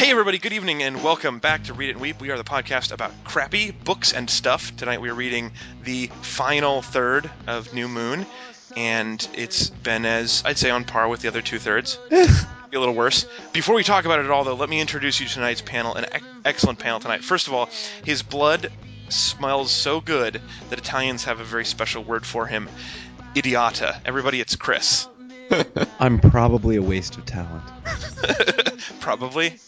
Hey, everybody, good evening, and welcome back to Read It and Weep. We are the podcast about crappy books and stuff. Tonight we are reading the final third of New Moon, and it's been as, I'd say, on par with the other two thirds. Be a little worse. Before we talk about it at all, though, let me introduce you to tonight's panel, an ec- excellent panel tonight. First of all, his blood smells so good that Italians have a very special word for him idiota. Everybody, it's Chris. I'm probably a waste of talent. Probably.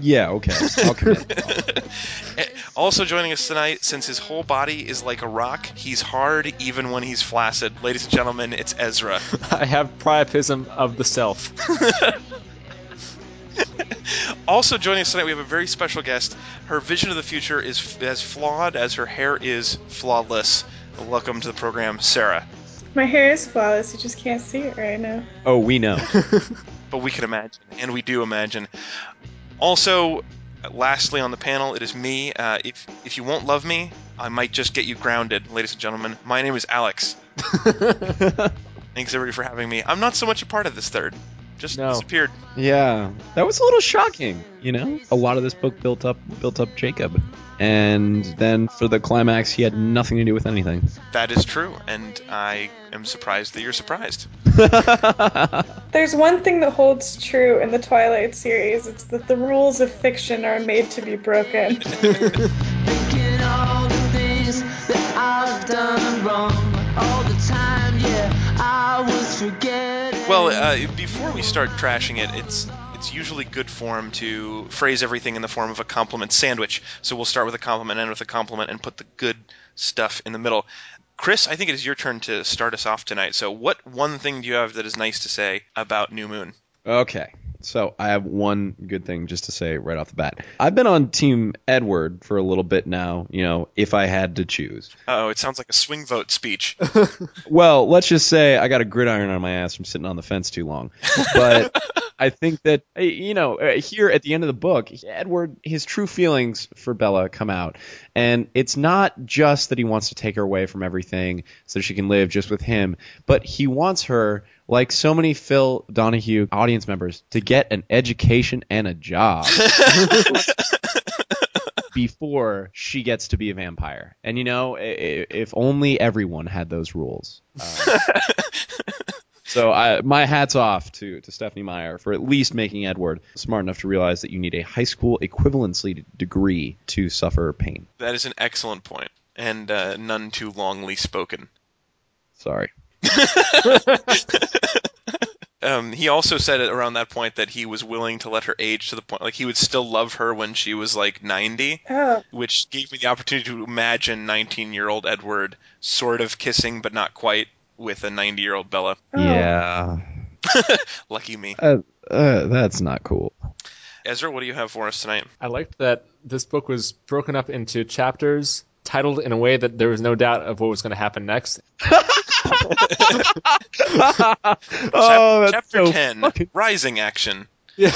Yeah, okay. I'll commit. Eh, Also joining us tonight, since his whole body is like a rock, he's hard even when he's flaccid. Ladies and gentlemen, it's Ezra. I have priapism of the self. Also joining us tonight, we have a very special guest. Her vision of the future is f- as flawed as her hair is flawless. Welcome to the program, Sarah. My hair is flawless, you just can't see it right now. Oh, we know. But we can imagine, and we do imagine. Also, lastly on the panel, it is me. Uh, if if you won't love me, I might just get you grounded, ladies and gentlemen. My name is Alex. Thanks everybody for having me. I'm not so much a part of this third. Just No. disappeared. yeah, that was a little shocking. You know, a lot of this book built up built up Jacob, and then for the climax, he had nothing to do with anything. That is true, and I am surprised that you're surprised. There's one thing that holds true in the Twilight series it's that the rules of fiction are made to be broken. Thinking all the things that I've done wrong all the time, yeah, I was forgetting. Well, uh, before we start trashing it, it's it's usually good form to phrase everything in the form of a compliment sandwich. So we'll start with a compliment, end with a compliment, and put the good stuff in the middle. Chris, I think it is your turn to start us off tonight. So, what one thing do you have that is nice to say about New Moon? Okay. So I have one good thing just to say right off the bat. I've been on Team Edward for a little bit now, you know, if I had to choose. Oh, it sounds like a swing vote speech. Well, let's just say I got a gridiron on my ass from sitting on the fence too long. But I think that uh, you know, uh, here at the end of the book, Edward his true feelings for Bella come out. And it's not just that he wants to take her away from everything so she can live just with him, but he wants her like so many Phil Donahue audience members to get an education and a job. before she gets to be a vampire. And you know, if only everyone had those rules. Uh, so I, my hats off to, to Stephenie Meyer for at least making Edward smart enough to realize that you need a high school equivalency degree to suffer pain. that is an excellent point, and uh, none too longly spoken. Sorry. Um, he also said it around that point that he was willing to let her age to the point, like he would still love her when she was like 90. Oh, which gave me the opportunity to imagine 19 year old Edward sort of kissing, but not quite, with a 90 year old Bella. oh. Yeah. Lucky me. Uh, uh, that's not cool. Ezra, what do you have for us tonight? I liked that this book was broken up into chapters, titled in a way that there was no doubt of what was going to happen next. oh, that's Chapter so 10 fucking- Rising Action. Yeah,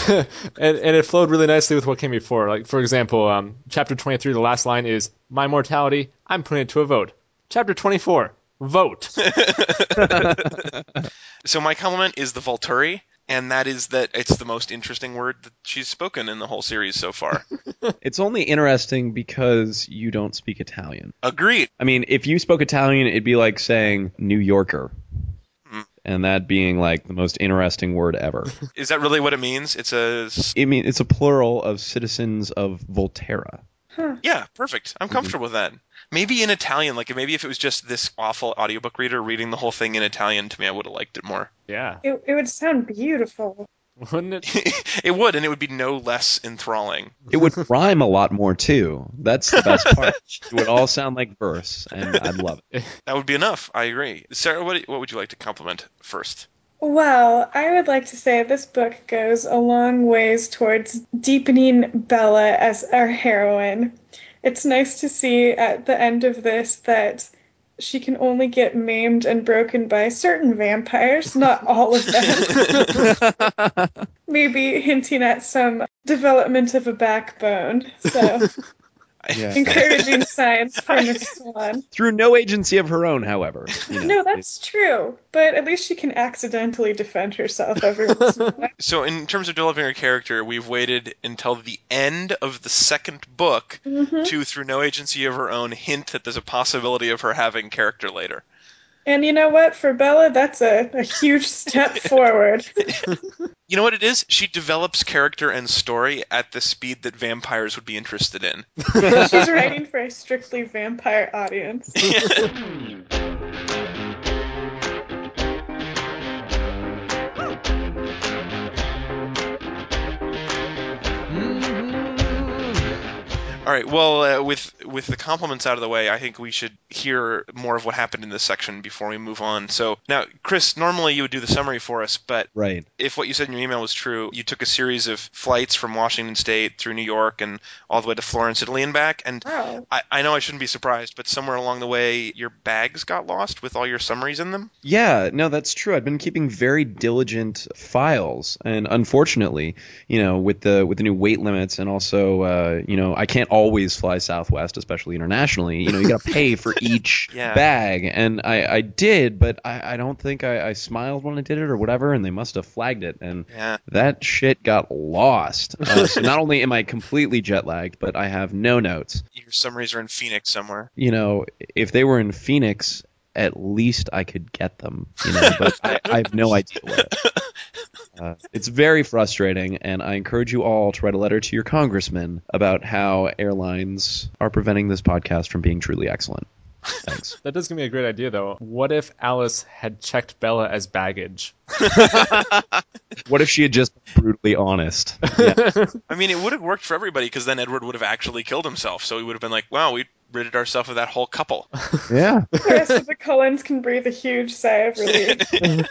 and, and it flowed really nicely with what came before. Like, for example, um, chapter 23, the last line is, My mortality, I'm putting it to a vote. Chapter 24, vote. So, my compliment is the Volturi, and that is that it's the most interesting word that she's spoken in the whole series so far. It's only interesting because you don't speak Italian. Agreed. I mean, if you spoke Italian, it'd be like saying New Yorker. Hmm. And that being like the most interesting word ever. Is that really what it means? It's a. I mean, it's a plural of citizens of Volterra. Yeah, perfect. I'm mm-hmm. comfortable with that. Maybe in Italian, like maybe if it was just this awful audiobook reader reading the whole thing in Italian to me, I would have liked it more. Yeah. It, it would sound beautiful. Wouldn't it? it would, and it would be no less enthralling. It would rhyme a lot more too. That's the best part. It would all sound like verse, and I'd love it. That would be enough. I agree. Sarah, what, what would you like to compliment first? Well, I would like to say this book goes a long ways towards deepening Bella as our heroine. It's nice to see at the end of this that she can only get maimed and broken by certain vampires, not all of them. Maybe hinting at some development of a backbone. So, Yeah. Encouraging science for Miss Swan. Through no agency of her own, however. You know, No, that's true. But at least she can accidentally defend herself every once in a while. So, in terms of developing her character, we've waited until the end of the second book Mhm. to, through no agency of her own, hint that there's a possibility of her having character later. And you know what? For Bella, that's a, a huge step forward. You know what it is? She develops character and story at the speed that vampires would be interested in. She's writing for a strictly vampire audience. All right. Well, uh, with with the compliments out of the way, I think we should hear more of what happened in this section before we move on. So now, Chris, normally you would do the summary for us, but Right. if what you said in your email was true, you took a series of flights from Washington State through New York and all the way to Florence, Italy, and back. And Wow. I, I know I shouldn't be surprised, but somewhere along the way, your bags got lost with all your summaries in them. Yeah, no, that's true. I've been keeping very diligent files, and unfortunately, you know, with the with the new weight limits, and also, uh, you know, I can't always fly Southwest, especially internationally. You know, you got to pay for each Yeah. bag, and I, I did, but I, I don't think I, I smiled when I did it or whatever, and they must have flagged it, and Yeah. that shit got lost. Uh, so not only am I completely jet lagged, but I have no notes. Your summaries are in Phoenix somewhere. You know, if they were in Phoenix, at least I could get them. You know, but I, I have no idea where. Uh, it's very frustrating, and I encourage you all to write a letter to your congressman about how airlines are preventing this podcast from being truly excellent. Thanks. That does give me a great idea, though. What if Alice had checked Bella as baggage? what if she had just been brutally honest? Yeah. I mean, it would have worked for everybody because then Edward would have actually killed himself. So he would have been like, "Wow, we ridded ourselves of that whole couple." yeah. The rest of the Cullens can breathe a huge sigh of relief.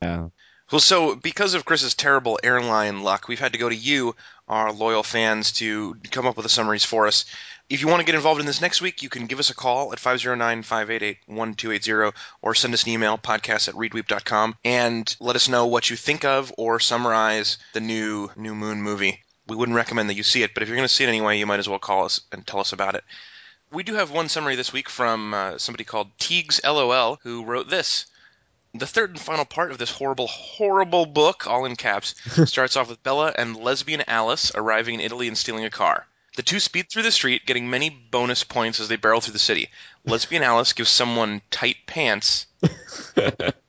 Yeah. Well, so because of Chris's terrible airline luck, we've had to go to you, our loyal fans, to come up with the summaries for us. If you want to get involved in this next week, you can give us a call at 509-588-1280 or send us an email, podcast at readweep.com, and let us know what you think of or summarize the new New Moon movie. We wouldn't recommend that you see it, but if you're going to see it anyway, you might as well call us and tell us about it. We do have one summary this week from uh, somebody called Teagues LOL, who wrote this. The third and final part of this horrible, horrible book, all in caps, starts off with Bella and lesbian Alice arriving in Italy and stealing a car. The two speed through the street, getting many bonus points as they barrel through the city. Lesbian Alice gives someone tight pants,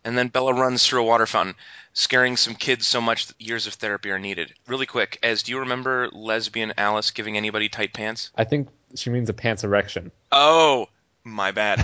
and then Bella runs through a water fountain, scaring some kids so much that years of therapy are needed. Really quick, as do you remember lesbian Alice giving anybody tight pants? I think she means a pants erection. Oh, my bad.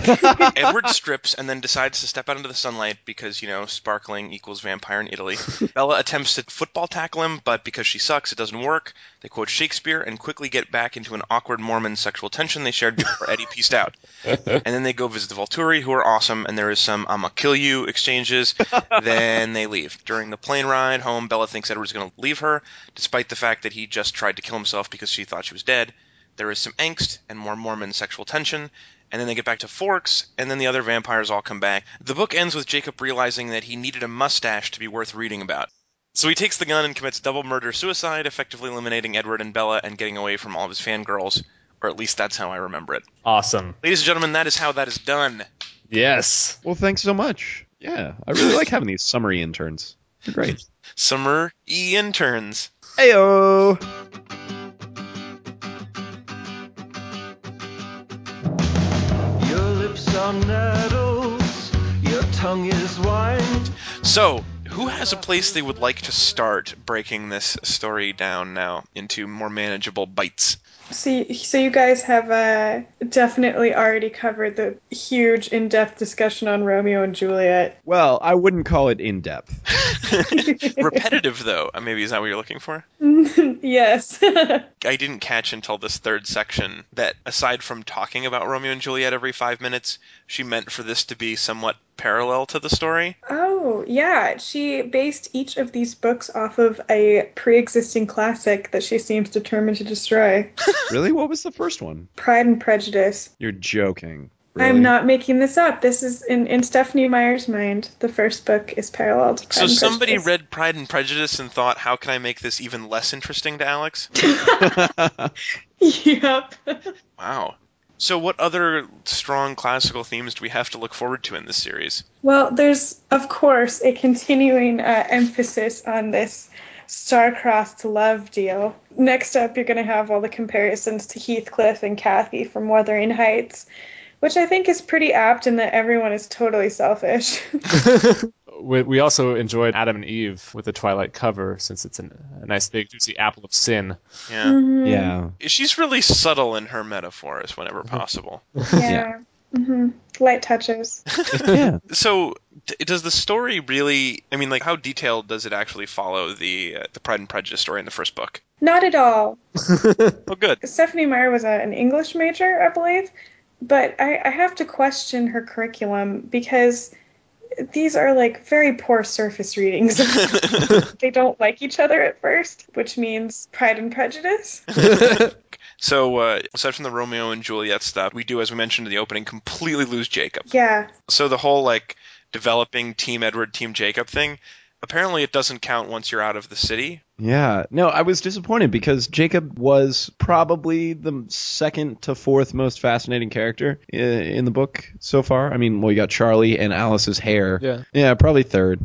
Edward strips and then decides to step out into the sunlight because, you know, sparkling equals vampire in Italy. Bella attempts to football tackle him, but because she sucks, it doesn't work. They quote Shakespeare and quickly get back into an awkward Mormon sexual tension they shared before Eddie pieced out. And then they go visit the Volturi, who are awesome, and there is some I'ma kill you exchanges. then they leave. During the plane ride home, Bella thinks Edward's going to leave her, despite the fact that he just tried to kill himself because she thought she was dead. There is some angst and more Mormon sexual tension, and then they get back to Forks, and then the other vampires all come back. The book ends with Jacob realizing that he needed a mustache to be worth reading about. So he takes the gun and commits double murder suicide, effectively eliminating Edward and Bella and getting away from all of his fangirls, or at least that's how I remember it. Awesome. Ladies and gentlemen, that is how that is done. Yes. Well, thanks so much. Yeah, I really like having these summary interns. They're great. Summer E interns. Heyo. Are nettles, your tongue is. So, who has a place they would like to start breaking this story down now into more manageable bites? So, you- so you guys have uh, definitely already covered the huge, in-depth discussion on Romeo and Juliet. Well, I wouldn't call it in depth. Repetitive, though. Maybe is that what you're looking for? yes. I didn't catch until this third section that aside from talking about Romeo and Juliet every five minutes, she meant for this to be somewhat parallel to the story. oh, yeah. She based each of these books off of a pre-existing classic that she seems determined to destroy. Really? What was the first one? Pride and Prejudice. You're joking. Really? I'm not making this up. This is in, in Stephenie Meyer's mind. The first book is parallel to Pride So and somebody Prejudice. read Pride and Prejudice and thought, how can I make this even less interesting to Alex? yep. Wow. So, what other strong classical themes do we have to look forward to in this series? Well, there's, of course, a continuing uh, emphasis on this star-crossed love deal. Next up, you're going to have all the comparisons to Heathcliff and Cathy from Wuthering Heights, which I think is pretty apt in that everyone is totally selfish. We, we also enjoyed Adam and Eve with the Twilight cover since it's an, a nice big juicy apple of sin. Yeah. Mhm. Yeah. She's really subtle in her metaphors whenever possible. Yeah. Hmm Light touches. yeah. So, d- does the story really? I mean, like, how detailed does it actually follow the uh, the Pride and Prejudice story in the first book? Not at all. Oh, good. Stephenie Meyer was a, an English major, I believe, but I, I have to question her curriculum because these are like very poor surface readings. they don't like each other at first, which means Pride and Prejudice. So, uh, aside from the Romeo and Juliet stuff, we do, as we mentioned in the opening, completely lose Jacob. Yeah. So the whole like developing Team Edward, Team Jacob thing, apparently it doesn't count once you're out of the city. Yeah. No, I was disappointed because Jacob was probably the second to fourth most fascinating character in the book so far. I mean, well, you got Charlie and Alice's hair. Yeah. Yeah, probably third.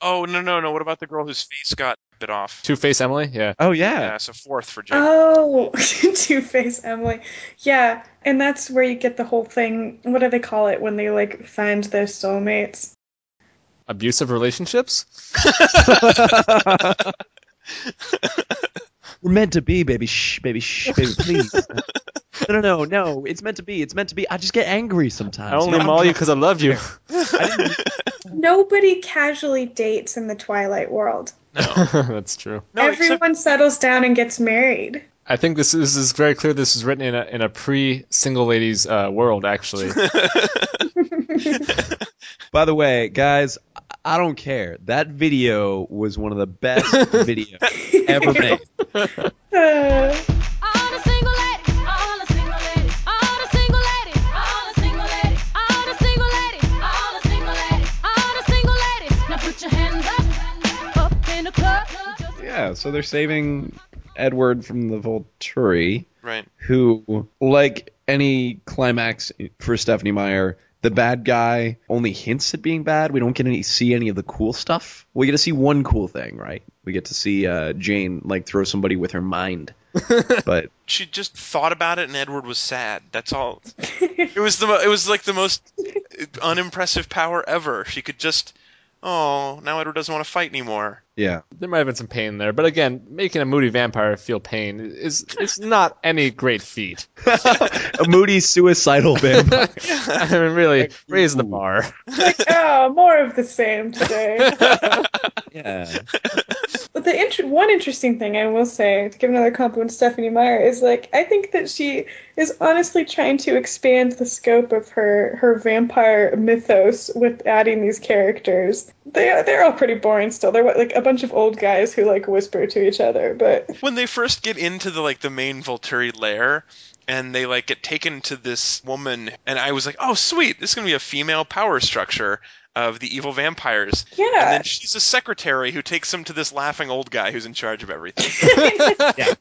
Oh no no no! What about the girl whose face got bit off? Two Face Emily, yeah. Oh yeah. Yeah, so fourth for Jacob. Oh, Two Face Emily. Yeah, and that's where you get the whole thing. What do they call it when they like find their soulmates? Abusive relationships? We're meant to be, baby. Shh, baby. Shh, baby. Please. no, no, no, no. It's meant to be. It's meant to be. I just get angry sometimes. I only No, maul you because I love you. Nobody casually dates in the Twilight world. That's true. no, except Everyone settles down and gets married. I think this, this is very clear. This is written in a, in a pre single ladies uh, world, actually. By the way, guys, I- I don't care. That video was one of the best videos ever made. All the single ladies, all the single ladies, all the single ladies, all the single ladies, all the single ladies, all the single ladies, all the single ladies. Now put your hands up, up in the club. Yeah, so they're saving Edward from the Volturi, right. who, like any climax for Stephenie Meyer, the bad guy only hints at being bad. We don't get any see any of the cool stuff. We get to see one cool thing, right? We get to see uh, Jane like throw somebody with her mind. but She just thought about it, and Edward was sad. That's all. it was the mo- it was like the most unimpressive power ever. She could just, oh, now Edward doesn't want to fight anymore. Yeah, there might have been some pain there, but again, making a moody vampire feel pain is it's not any great feat. a moody suicidal vampire. I mean, really, raise the bar. like, oh, more of the same today. yeah, But the int- one interesting thing I will say, to give another compliment to Stephenie Meyer, is like I think that she is honestly trying to expand the scope of her her vampire mythos with adding these characters. They are they're all pretty boring still. They're like a bunch of old guys who like whisper to each other. But when they first get into the like the main Volturi lair and they like get taken to this woman and I was like, "Oh, sweet. This is going to be a female power structure of the evil vampires." Yeah. And then she's a secretary who takes them to this laughing old guy who's in charge of everything.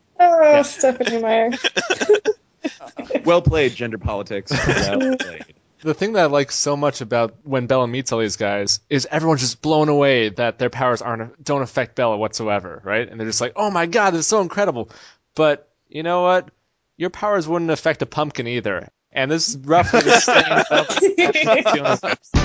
oh Stephenie Meyer. well played, gender politics. Well played. The thing that I like so much about when Bella meets all these guys is everyone's just blown away that their powers aren't don't affect Bella whatsoever, right? And they're just like, "Oh my god, this is so incredible!" But you know what? Your powers wouldn't affect a pumpkin either. And this is roughly the same.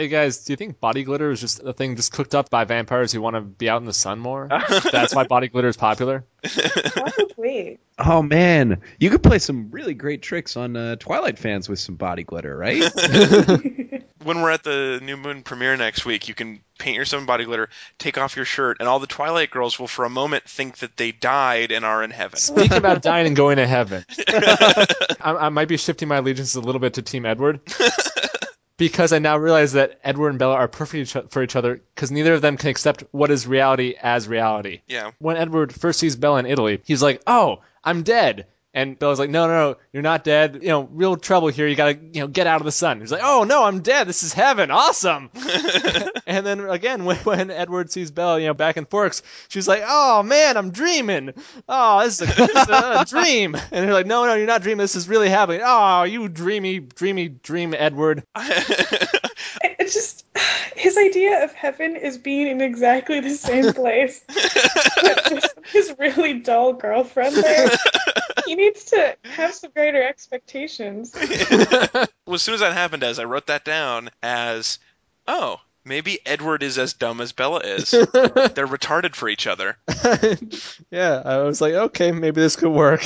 Hey guys, do you think body glitter is just a thing just cooked up by vampires who want to be out in the sun more? That's why body glitter is popular. Probably. Oh man, you could play some really great tricks on uh, Twilight fans with some body glitter, right? when we're at the New Moon premiere next week, you can paint yourself in body glitter, take off your shirt, and all the Twilight girls will for a moment think that they died and are in heaven. Speak about dying and going to heaven. I, I might be shifting my allegiance a little bit to Team Edward. Because I now realize that Edward and Bella are perfect for each other because neither of them can accept what is reality as reality. Yeah. When Edward first sees Bella in Italy, he's like, oh, I'm dead. And Bella's like, no, no, no, you're not dead. You know, real trouble here. You gotta, you know, get out of the sun. He's like, oh no, I'm dead. This is heaven. Awesome. and then again, when, when Edward sees Bella, you know, back in Forks, she's like, oh man, I'm dreaming. Oh, this is a, this is a dream. And they're like, no, no, you're not dreaming. This is really happening. Oh, you dreamy, dreamy, dream, Edward. It's just his idea of heaven is being in exactly the same place. with his really dull girlfriend there. He needs to have some greater expectations. well, as soon as that happened, as I wrote that down as, oh, maybe Edward is as dumb as Bella is. They're retarded for each other. yeah, I was like, okay, maybe this could work.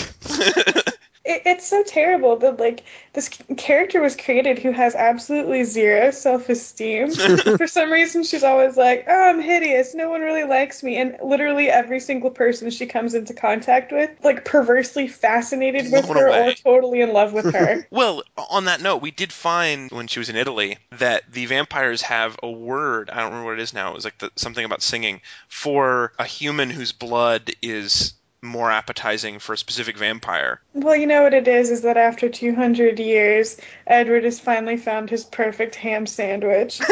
It, it's so terrible that like this character was created who has absolutely zero self-esteem. For some reason, she's always like, "Oh, I'm hideous. No one really likes me," and literally every single person she comes into contact with, like perversely fascinated with Blown her away. or totally in love with her. Well, on that note, we did find when she was in Italy that the vampires have a word. I don't remember what it is now. It was like the, something about singing for a human whose blood is more appetizing for a specific vampire. well, you know what it is is that after 200 years, Edward has finally found his perfect ham sandwich.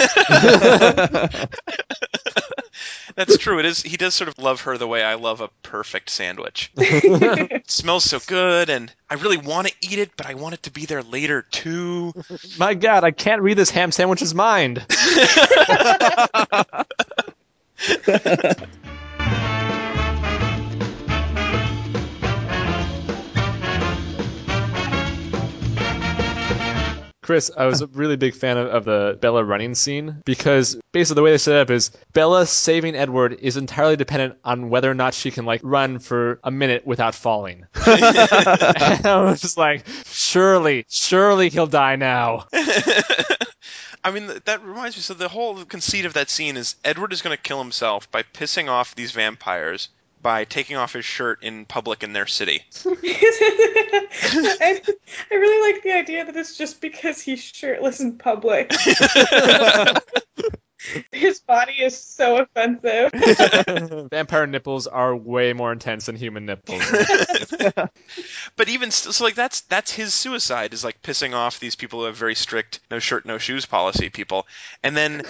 That's true. It is. He does sort of love her the way I love a perfect sandwich. It smells so good, and I really want to eat it, but I want it to be there later too. My God, I can't read this ham sandwich's mind. Chris, I was a really big fan of, of the Bella running scene because basically the way they set it up is Bella saving Edward is entirely dependent on whether or not she can like run for a minute without falling. and I was just like, surely, surely he'll die now. I mean, that reminds me. So the whole conceit of that scene is Edward is going to kill himself by pissing off these vampires by taking off his shirt in public in their city. I, I really like the idea that it's just because he's shirtless in public. His body is so offensive. Vampire nipples are way more intense than human nipples. But even still, so like that's that's his suicide is like pissing off these people who have very strict no shirt no shoes policy people, and then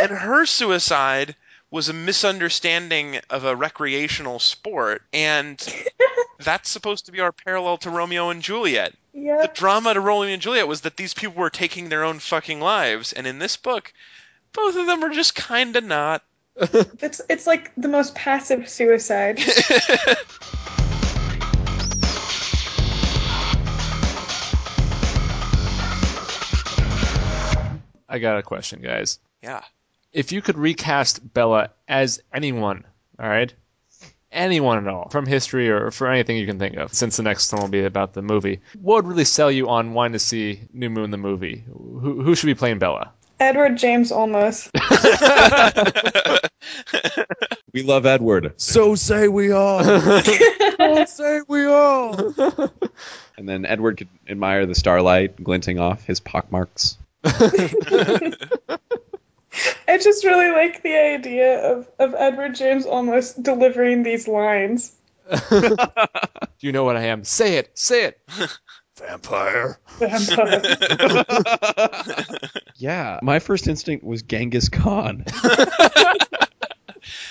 and her suicide was a misunderstanding of a recreational sport, and that's supposed to be our parallel to Romeo and Juliet. The drama to Romeo and Juliet was that these people were taking their own fucking lives, and in this book, both of them are just kind of not. It's it's like the most passive suicide. I got a question, guys. yeah. If you could recast Bella as anyone, all right? Anyone at all from history or for anything you can think of, since the next one will be about the movie, what would really sell you on wanting to see New Moon the movie? Who, who should be playing Bella? Edward James Olmos. We love Edward. So say we all. so say we all. and then Edward could admire the starlight glinting off his pockmarks. I just really like the idea of, of Edward James Olmos delivering these lines. Do you know what I am? Say it, say it. Vampire. Vampire. Yeah, my first instinct was Genghis Khan.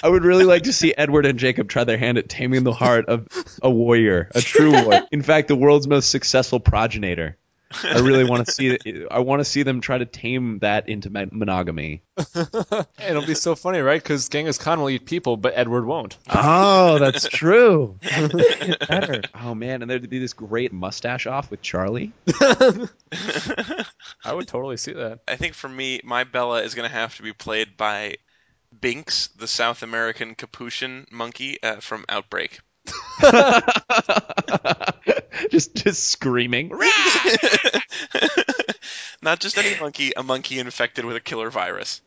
I would really like to see Edward and Jacob try their hand at taming the heart of a warrior, a true warrior. In fact, the world's most successful progenitor. I really want to see. I want to see them try to tame that into mon- monogamy. It'll be so funny, right? Because Genghis Khan will eat people, but Edward won't. Oh, that's true. Better. Oh man, and there'd be this great mustache off with Charlie. I would totally see that. I think for me, my Bella is going to have to be played by Binks, the South American capuchin monkey uh, from Outbreak. just, just screaming. Not just any monkey, a monkey infected with a killer virus.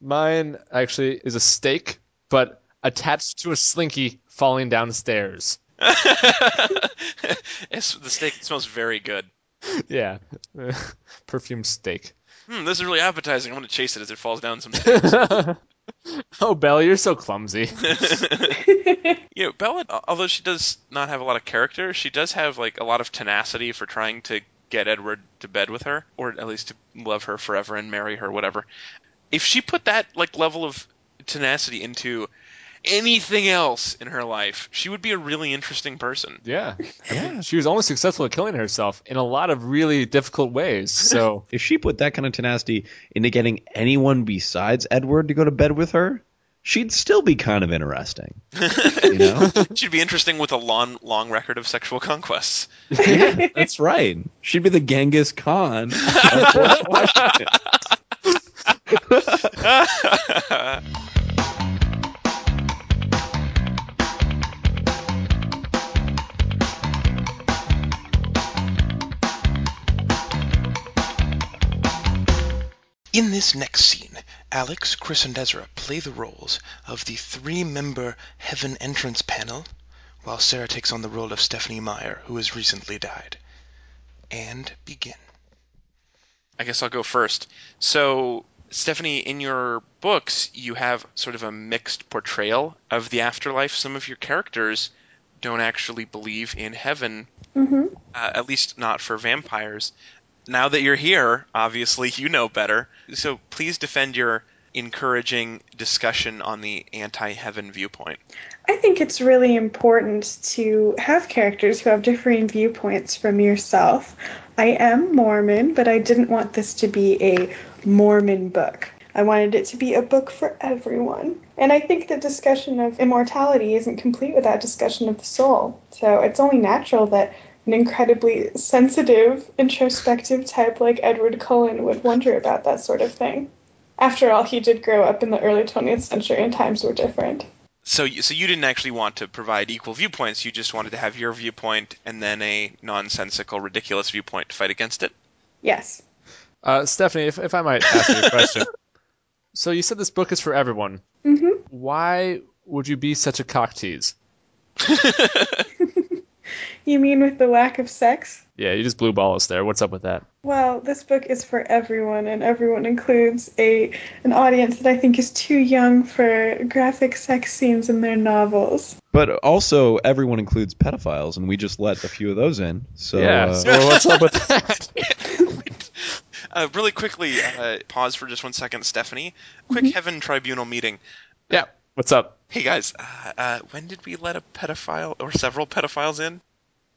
Mine actually is a steak, but attached to a slinky falling downstairs. It's, the steak smells very good. Yeah, perfume steak. Hmm, this is really appetizing. I'm going to chase it as it falls down some stairs. Oh, Bella, you're so clumsy. you know, Bella, although she does not have a lot of character, she does have like a lot of tenacity for trying to get Edward to bed with her, or at least to love her forever and marry her, whatever. If she put that like level of tenacity into anything else in her life, she would be a really interesting person. Yeah. yeah. She was only successful at killing herself in a lot of really difficult ways. So If she put that kind of tenacity into getting anyone besides Edward to go to bed with her, she'd still be kind of interesting. You know? She'd be interesting with a long, long record of sexual conquests. yeah, that's right. She'd be the Genghis Khan. In this next scene, Alex, Chris, and Ezra play the roles of the three member Heaven entrance panel, while Sarah takes on the role of Stephenie Meyer, who has recently died. And begin. I guess I'll go first. So, Stephanie, in your books, you have sort of a mixed portrayal of the afterlife. Some of your characters don't actually believe in heaven, hmm uh, at least not for vampires. Now that you're here, obviously you know better. So please defend your encouraging discussion on the anti-heaven viewpoint. I think it's really important to have characters who have differing viewpoints from yourself. I am Mormon, but I didn't want this to be a Mormon book. I wanted it to be a book for everyone. And I think the discussion of immortality isn't complete without discussion of the soul. So it's only natural that an incredibly sensitive, introspective type like Edward Cullen would wonder about that sort of thing. After all, he did grow up in the early 20th century and times were different. So, you- so you didn't actually want to provide equal viewpoints. You just wanted to have your viewpoint and then a nonsensical, ridiculous viewpoint to fight against it. Yes. Uh, Stephanie, if, if I might ask you a question. so you said this book is for everyone. hmm Why would you be such a cock tease? You mean with the lack of sex? Yeah, you just blew ball us there. What's up with that? Well, this book is for everyone, and everyone includes a an audience that I think is too young for graphic sex scenes in their novels. But also, everyone includes pedophiles, and we just let a few of those in. So, yeah, uh, so what's up with that? Uh, really quickly, uh, pause for just one second, Stephanie. Quick Heaven Tribunal meeting. yeah, what's up? Hey guys, uh, uh, when did we let a pedophile or several pedophiles in?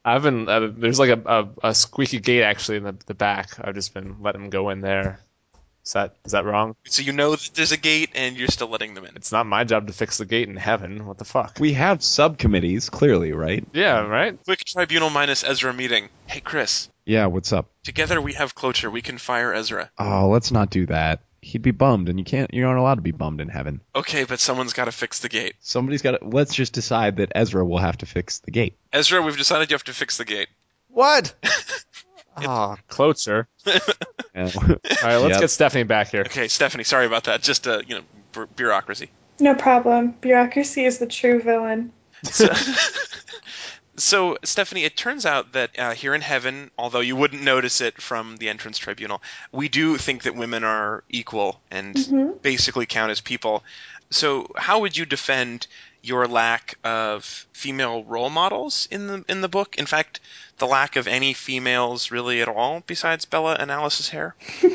I've been uh, there's like a, a, a squeaky gate actually in the, the back. I've just been letting them go in there. Is that is that wrong? So you know that there's a gate and you're still letting them in. It's not my job to fix the gate in heaven. What the fuck? we have subcommittees, clearly, right? yeah, right. Quick Tribunal minus Ezra meeting. Hey Chris, Yeah, what's up? together we have cloture. We can fire Ezra. Oh, let's not do that. He'd be bummed, and you can't. You aren't allowed to be bummed in heaven. Okay, but someone's got to fix the gate. Somebody's got to. Let's just decide that Ezra will have to fix the gate. Ezra, we've decided you have to fix the gate. What? Ah, closer. Yeah. All right, let's Yep. get Stephanie back here. Okay, Stephanie, sorry about that. Just uh, you know, bu- bureaucracy. No problem. Bureaucracy is the true villain. So, so, Stephanie, it turns out that uh, here in heaven, although you wouldn't notice it from the entrance tribunal, we do think that women are equal and Mhm. basically count as people. So, how would you defend your lack of female role models in the in the book? In fact, the lack of any females really at all besides Bella and Alice's hair.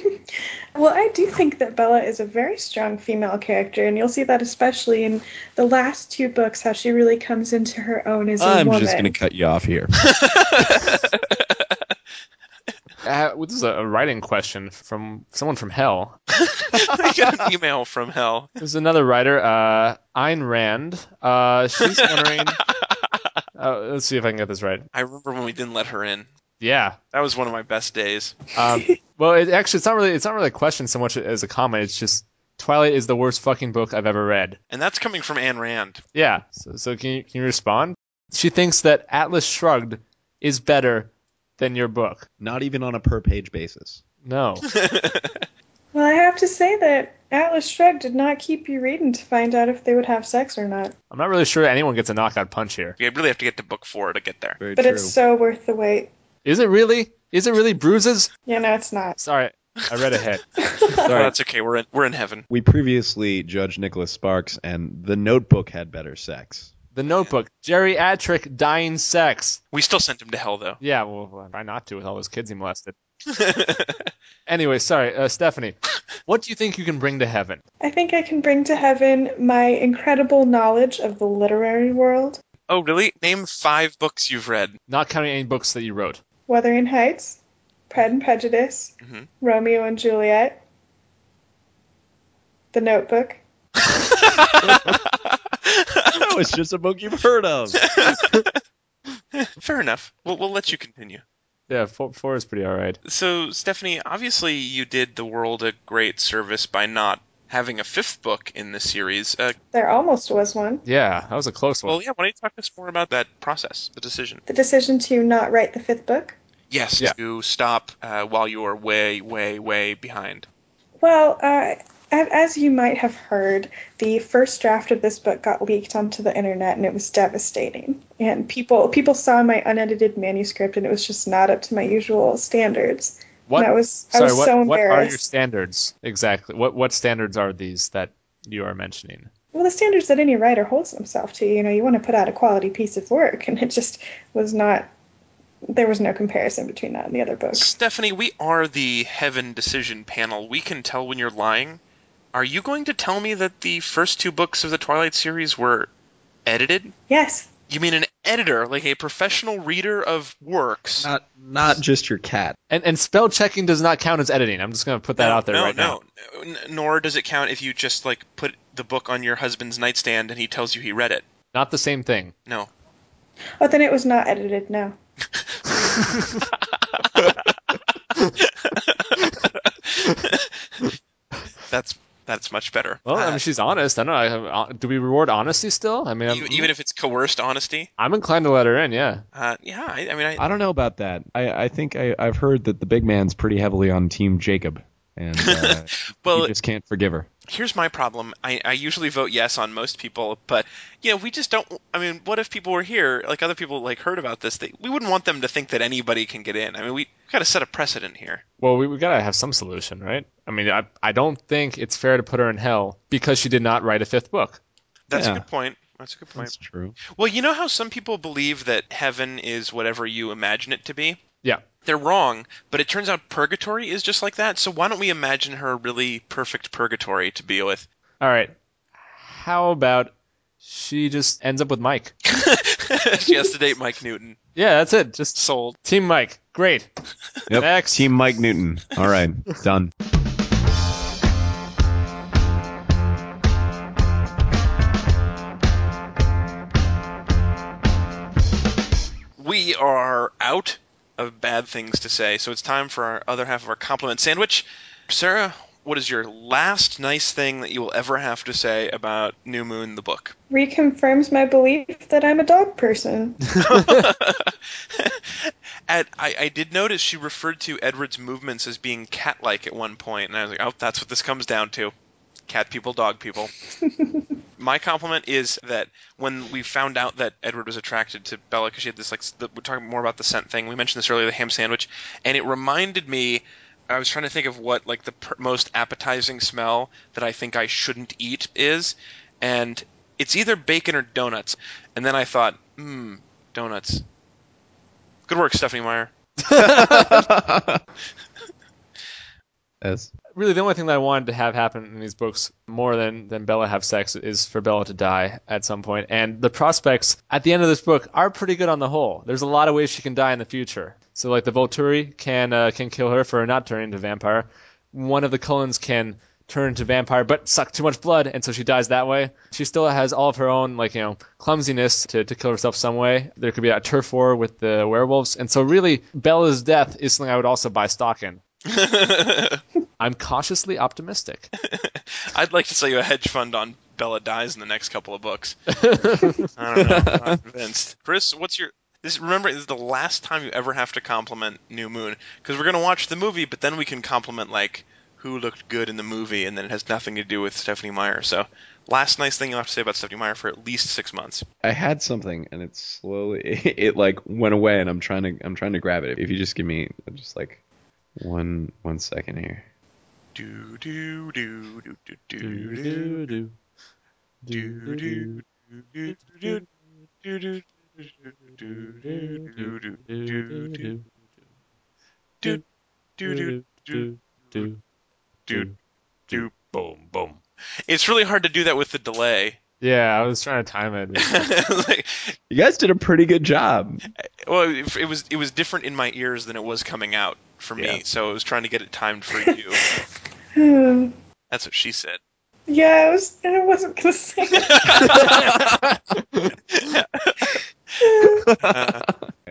Well, I do think that Bella is a very strong female character, and you'll see that especially in the last two books, how she really comes into her own as a I'm woman. just going to cut you off here. Uh, this is a, writing question from someone from hell. I got an email from hell. There's another writer, uh, Ayn Rand. Uh, she's wondering. uh, let's see if I can get this right. I remember when we didn't let her in. Yeah. That was one of my best days. Um, well, it, actually, it's not really. It's not really a question so much as a comment. It's just Twilight is the worst fucking book I've ever read. And that's coming from Ayn Rand. Yeah. So, so can you can you respond? She thinks that Atlas Shrugged is better than your book. Not even on a per page basis. No. Well, I have to say that Atlas Shrugged did not keep you reading to find out if they would have sex or not. I'm not really sure anyone gets a knockout punch here. You really have to get to book four to get there. Very But true. it's so worth the wait. Is it really? Is it really bruises? Yeah, no, it's not. Sorry, I read ahead. Sorry. that's okay. We're in we're in heaven. We previously judged Nicholas Sparks, and The Notebook had better sex. The Notebook, geriatric dying sex. We still sent him to hell though. Yeah, well, well, try not to with all those kids he molested. Anyway, sorry, uh, Stephanie. What do you think you can bring to heaven? I think I can bring to heaven my incredible knowledge of the literary world. oh, really? Name five books you've read. Not counting any books that you wrote. Wuthering Heights, Pride and Prejudice, Mhm. Romeo and Juliet, The Notebook. That was just a book you've heard of. Fair enough. We'll we'll let you continue. Yeah, four, four is pretty all right. So, Stephanie, obviously you did the world a great service by not having a fifth book in the series. Uh, There almost was one. Yeah, that was a close one. well, yeah. Why don't you talk to us more about that process, the decision? The decision to not write the fifth book. Yes, Yeah. to stop uh, while you are way, way, way behind. Well, uh, a- as you might have heard, the first draft of this book got leaked onto the internet, and it was devastating. And people people saw my unedited manuscript, and it was just not up to my usual standards. what? And I was I sorry, was what, so what are your standards exactly? What what standards are these that you are mentioning? well, the standards that any writer holds himself to. You know, you want to put out a quality piece of work, and it just was not. There was no comparison between that and the other books. Stephanie, we are the Heaven Decision panel. We can tell when you're lying. Are you going to tell me that the first two books of the Twilight series were edited? Yes, You mean an editor, like a professional reader of works? Not not just your cat. And and spell checking does not count as editing. I'm just going to put that no, out there no, right no. now. N- Nor does it count if you just like put the book on your husband's nightstand and he tells you he read it. Not the same thing. No. oh, then it was not edited. No. That's that's much better. Well, I Uh, mean, she's honest. I don't know. Do we reward honesty still? I mean, even, even if it's coerced honesty. I'm inclined to let her in. Yeah. Uh, yeah, I, I mean, I, I don't know about that. I, I think I, I've heard that the big man's pretty heavily on Team Jacob, and uh, well, you just can't forgive her. here's my problem. I, I usually vote yes on most people, but you know, we just don't. I mean, what if people were here, like other people, like heard about this? They, we wouldn't want them to think that anybody can get in. I mean, we got to set a precedent here. Well, we, we gotta have some solution, right? I mean, I I don't think it's fair to put her in hell because she did not write a fifth book. That's Yeah. a good point. That's a good point. That's true. Well, you know how some people believe that heaven is whatever you imagine it to be? Yeah. They're wrong, but it turns out purgatory is just like that. So why don't we imagine her a really perfect purgatory to be with? All right. How about she just ends up with Mike? she has to date Mike Newton. Yeah, that's it. Just Sold. Team Mike. Great. Yep. Next. Team Mike Newton. All right, done. We are out of bad things to say, so it's time for our other half of our compliment sandwich. Sarah, what is your last nice thing that you will ever have to say about New Moon the book? Reconfirms my belief that I'm a dog person. At, I, I did notice she referred to Edward's movements as being cat-like at one point, and I was like, oh, that's what this comes down to. Cat people, dog people. My compliment is that when we found out that Edward was attracted to Bella, because she had this, like, the, we're talking more about the scent thing. We mentioned this earlier, the ham sandwich, and it reminded me. I was trying to think of what, like, the per- most appetizing smell that I think I shouldn't eat is, and it's either bacon or donuts. And then I thought, hmm, donuts. Good work, Stephenie Meyer. As Really, the only thing that I wanted to have happen in these books more than than Bella have sex is for Bella to die at some point. And the prospects at the end of this book are pretty good on the whole. There's a lot of ways she can die in the future. So like the Volturi can uh, can kill her for not turning into vampire. One of the Cullens can turn into vampire but suck too much blood and so she dies that way. She still has all of her own like, you know, clumsiness to, to kill herself some way. There could be a turf war with the werewolves. And so really Bella's death is something I would also buy stock in. I'm cautiously optimistic. I'd like to sell you a hedge fund on Bella dies in the next couple of books. I don't know. I'm not convinced. Chris, what's your this? Remember, this is the last time you ever have to compliment New Moon because we're gonna watch the movie, but then we can compliment like who looked good in the movie, and then it has nothing to do with Stephenie Meyer. So, last nice thing you'll have to say about Stephenie Meyer for at least six months. I had something, and it slowly it, like went away, and I'm trying to I'm trying to grab it. If you just give me just like one one second here. Do do do do do do Do, do do, do. do do do do do do do do do do do do boom boom. It's really hard to do that with the delay. Yeah, I was trying to time it. Like, You guys did a pretty good job. well, it, it was it was different in my ears than it was coming out for me, Yeah. so I was trying to get it timed for you. That's what she said. yeah, I was. I wasn't gonna say. It. Uh,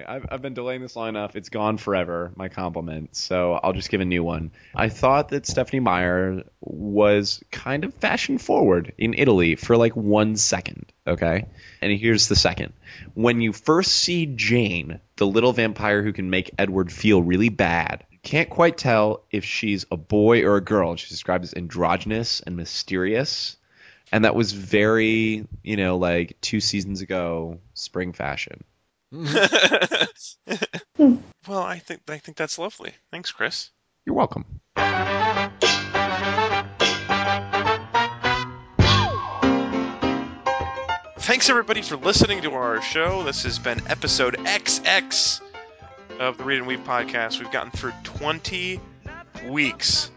I've, I've been delaying this long enough. It's gone forever, my compliment. So I'll just give a new one. I thought that Stephenie Meyer was kind of fashion forward in Italy for like one second. Okay. And here's the second. When you first see Jane, the little vampire who can make Edward feel really bad, can't quite tell if she's a boy or a girl. She's described as androgynous and mysterious. And that was very, you know, like two seasons ago, spring fashion. Mm-hmm. well, I think I think that's lovely. Thanks, Chris. You're welcome. Thanks everybody for listening to our show. This has been episode XX of the Read and Weep podcast. We've gotten through 20 weeks.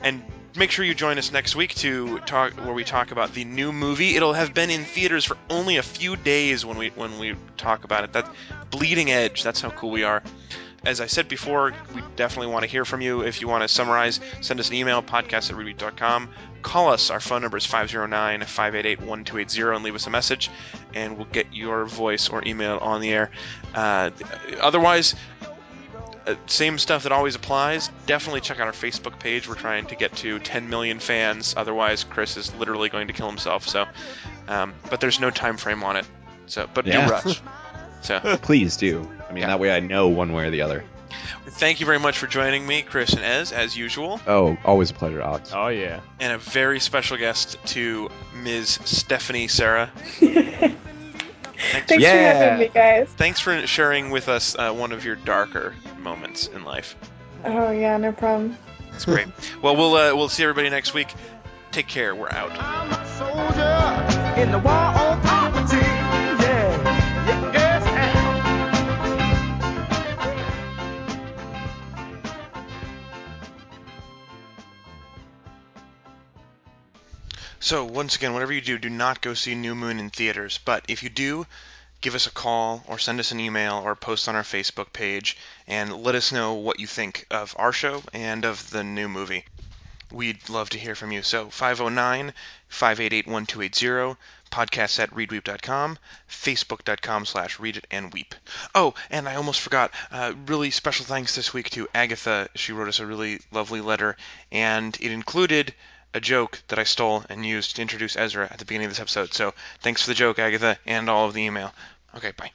And make sure you join us next week to talk where we talk about the new movie. It'll have been in theaters for only a few days when we when we talk about it. That bleeding edge, that's how cool we are. As I said before, we definitely want to hear from you. If you want to summarize, send us an email, podcast at readweek.com. Call us. Our phone number is 509 588 1280 and leave us a message, and we'll get your voice or email on the air. Uh, otherwise, uh, same stuff that always applies. Definitely check out our Facebook page. We're trying to get to 10 million fans. Otherwise, Chris is literally going to kill himself. So, um, but there's no time frame on it. So, but Yeah. do rush. So, Please do. I mean, Yeah. that way I know one way or the other. thank you very much for joining me, Chris and Ez, as usual, Oh, always a pleasure, Alex. Oh yeah. and a very special guest to Ms. Stephanie Sarah. Thanks for Yeah. having me, guys. Thanks for sharing with us uh, one of your darker moments in life. Oh yeah, no problem. It's great. well, we'll uh, we'll see everybody next week. Take care. We're out. So, once again, whatever you do, do not go see New Moon in theaters. But if you do, give us a call or send us an email or post on our Facebook page and let us know what you think of our show and of the new movie. We'd love to hear from you. So, 509 588 1280, podcast at readweep.com, facebook.com slash read it and weep. Oh, and I almost forgot, uh, really special thanks this week to Agatha. She wrote us a really lovely letter, and it included a joke that I stole and used to introduce Ezra at the beginning of this episode. So thanks for the joke, Agatha, and all of the email. Okay, bye.